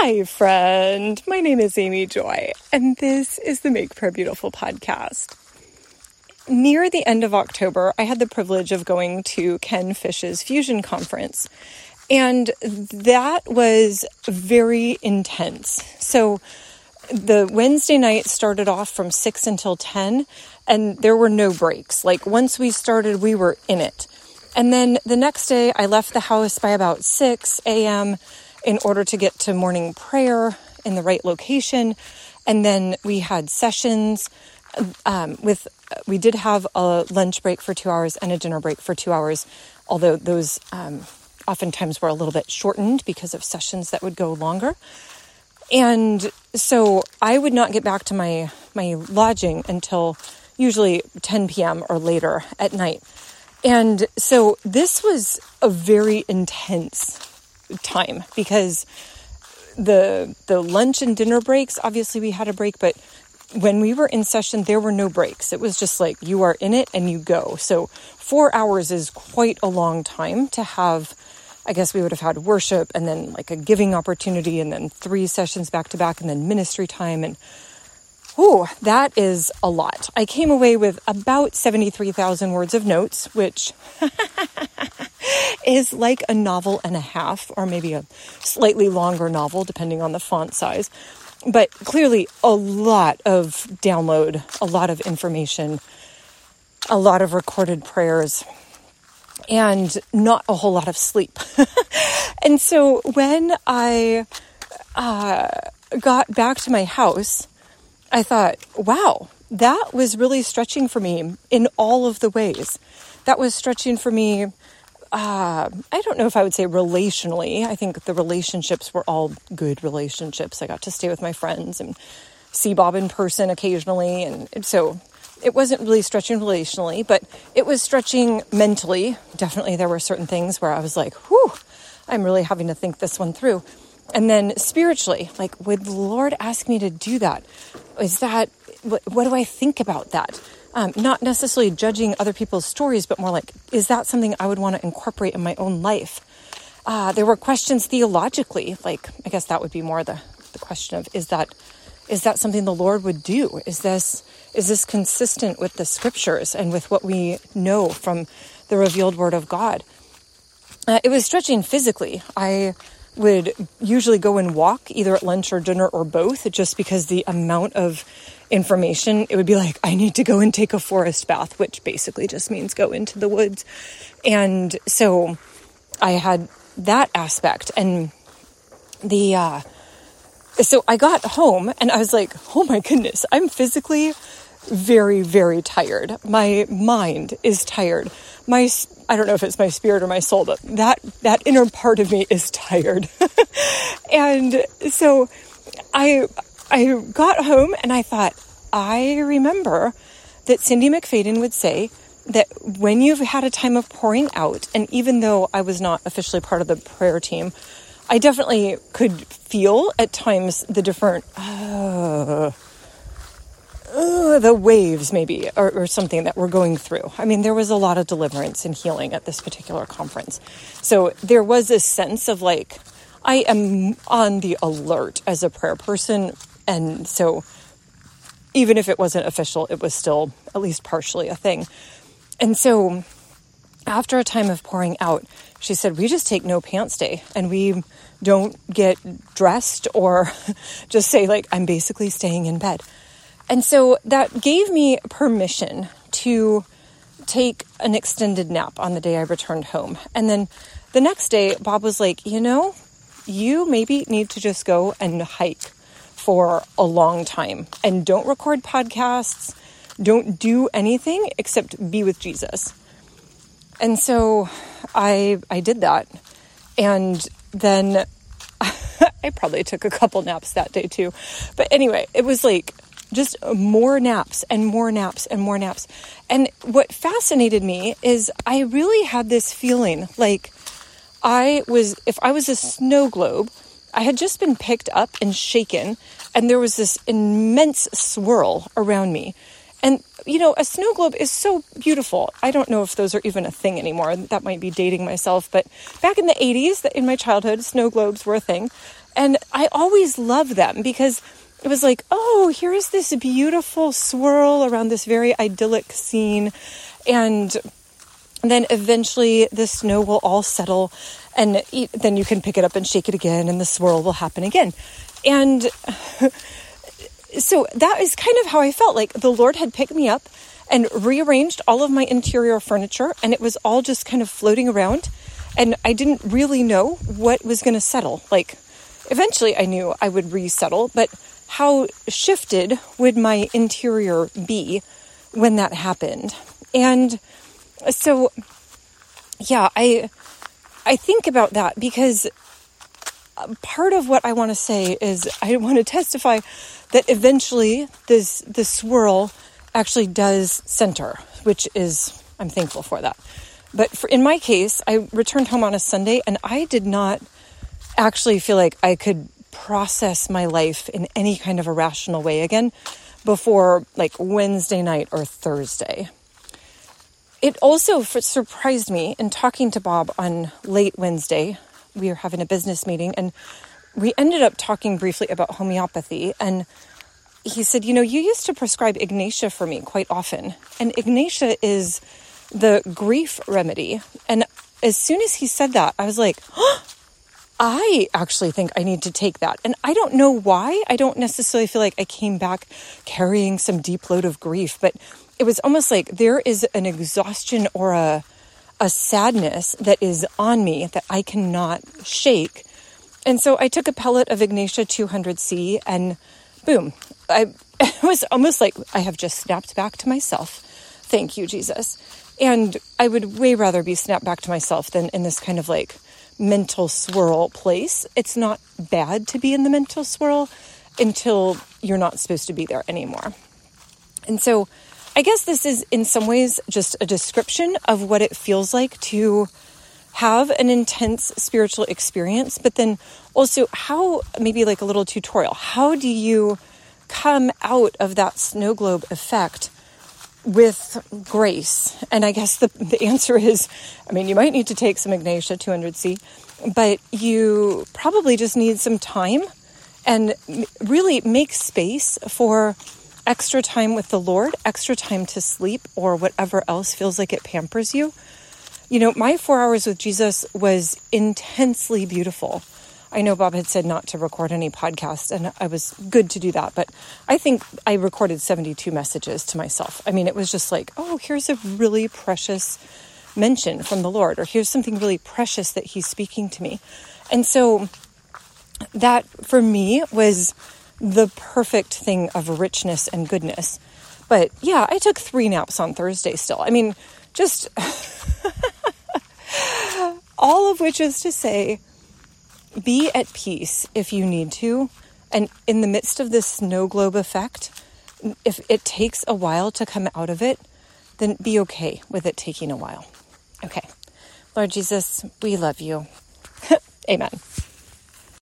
Hi, friend. My name is Amy Joy, and this is the Make Prayer Beautiful podcast. Near the end of October, I had the privilege of going to Ken Fish's Fusion Conference, and that was very intense. So, the Wednesday night started off from 6 until 10, and there were no breaks. Like, once we started, we were in it. And then the next day, I left the house by about 6 a.m in order to get to morning prayer in the right location. And then we had sessions um, with, we did have a lunch break for two hours and a dinner break for two hours, although those um, oftentimes were a little bit shortened because of sessions that would go longer. And so I would not get back to my, my lodging until usually 10 p.m. or later at night. And so this was a very intense time because the the lunch and dinner breaks obviously we had a break but when we were in session there were no breaks it was just like you are in it and you go so 4 hours is quite a long time to have I guess we would have had worship and then like a giving opportunity and then three sessions back to back and then ministry time and Oh, that is a lot. I came away with about 73,000 words of notes, which is like a novel and a half, or maybe a slightly longer novel, depending on the font size. But clearly, a lot of download, a lot of information, a lot of recorded prayers, and not a whole lot of sleep. and so when I uh, got back to my house, I thought, wow, that was really stretching for me in all of the ways. That was stretching for me. Uh, I don't know if I would say relationally. I think the relationships were all good relationships. I got to stay with my friends and see Bob in person occasionally. And so it wasn't really stretching relationally, but it was stretching mentally. Definitely, there were certain things where I was like, whew, I'm really having to think this one through. And then spiritually, like, would the Lord ask me to do that? Is that, what, what do I think about that? Um, not necessarily judging other people's stories, but more like, is that something I would want to incorporate in my own life? Uh, there were questions theologically, like, I guess that would be more the, the question of, is that, is that something the Lord would do? Is this, is this consistent with the scriptures and with what we know from the revealed word of God? Uh, it was stretching physically. I, would usually go and walk either at lunch or dinner or both just because the amount of information it would be like i need to go and take a forest bath which basically just means go into the woods. And so i had that aspect. And the uh so i got home and i was like oh my goodness i'm physically very very tired. My mind is tired. My I don't know if it's my spirit or my soul, but that that inner part of me is tired. and so I I got home and I thought, I remember that Cindy McFadden would say that when you've had a time of pouring out, and even though I was not officially part of the prayer team, I definitely could feel at times the different uh, uh, the waves, maybe, or, or, something that we're going through. I mean, there was a lot of deliverance and healing at this particular conference. So there was a sense of like, I am on the alert as a prayer person. And so even if it wasn't official, it was still at least partially a thing. And so after a time of pouring out, she said, We just take no pants day and we don't get dressed or just say, like, I'm basically staying in bed. And so that gave me permission to take an extended nap on the day I returned home. And then the next day, Bob was like, you know, you maybe need to just go and hike for a long time and don't record podcasts, don't do anything except be with Jesus. And so I I did that. And then I probably took a couple naps that day too. But anyway, it was like just more naps and more naps and more naps. And what fascinated me is I really had this feeling like I was, if I was a snow globe, I had just been picked up and shaken, and there was this immense swirl around me. And, you know, a snow globe is so beautiful. I don't know if those are even a thing anymore. That might be dating myself. But back in the 80s, in my childhood, snow globes were a thing. And I always loved them because it was like, oh, here is this beautiful swirl around this very idyllic scene. And then eventually the snow will all settle and then you can pick it up and shake it again and the swirl will happen again. And so that is kind of how I felt like the Lord had picked me up and rearranged all of my interior furniture and it was all just kind of floating around and I didn't really know what was going to settle. Like eventually I knew I would resettle, but how shifted would my interior be when that happened? And so yeah, I I think about that because uh, part of what I want to say is I want to testify that eventually this the swirl actually does center, which is I'm thankful for that. But for, in my case, I returned home on a Sunday and I did not actually feel like I could process my life in any kind of a rational way again before like Wednesday night or Thursday. It also surprised me in talking to Bob on late Wednesday. We were having a business meeting and we ended up talking briefly about homeopathy. And he said, You know, you used to prescribe Ignatia for me quite often. And Ignatia is the grief remedy. And as soon as he said that, I was like, oh, I actually think I need to take that. And I don't know why. I don't necessarily feel like I came back carrying some deep load of grief, but it was almost like there is an exhaustion or a a sadness that is on me that I cannot shake. And so I took a pellet of Ignatia 200C and boom, I it was almost like I have just snapped back to myself. Thank you, Jesus. And I would way rather be snapped back to myself than in this kind of like mental swirl place. It's not bad to be in the mental swirl until you're not supposed to be there anymore. And so I guess this is in some ways just a description of what it feels like to have an intense spiritual experience, but then also how, maybe like a little tutorial, how do you come out of that snow globe effect with grace? And I guess the, the answer is I mean, you might need to take some Ignatia 200C, but you probably just need some time and really make space for extra time with the Lord, extra time to sleep, or whatever else feels like it pampers you. You know, my four hours with Jesus was intensely beautiful. I know Bob had said not to record any podcast, and I was good to do that, but I think I recorded 72 messages to myself. I mean, it was just like, oh, here's a really precious mention from the Lord, or here's something really precious that He's speaking to me. And so that for me was the perfect thing of richness and goodness. But yeah, I took three naps on Thursday still. I mean, just all of which is to say, be at peace if you need to. And in the midst of this snow globe effect, if it takes a while to come out of it, then be okay with it taking a while. Okay. Lord Jesus, we love you. Amen.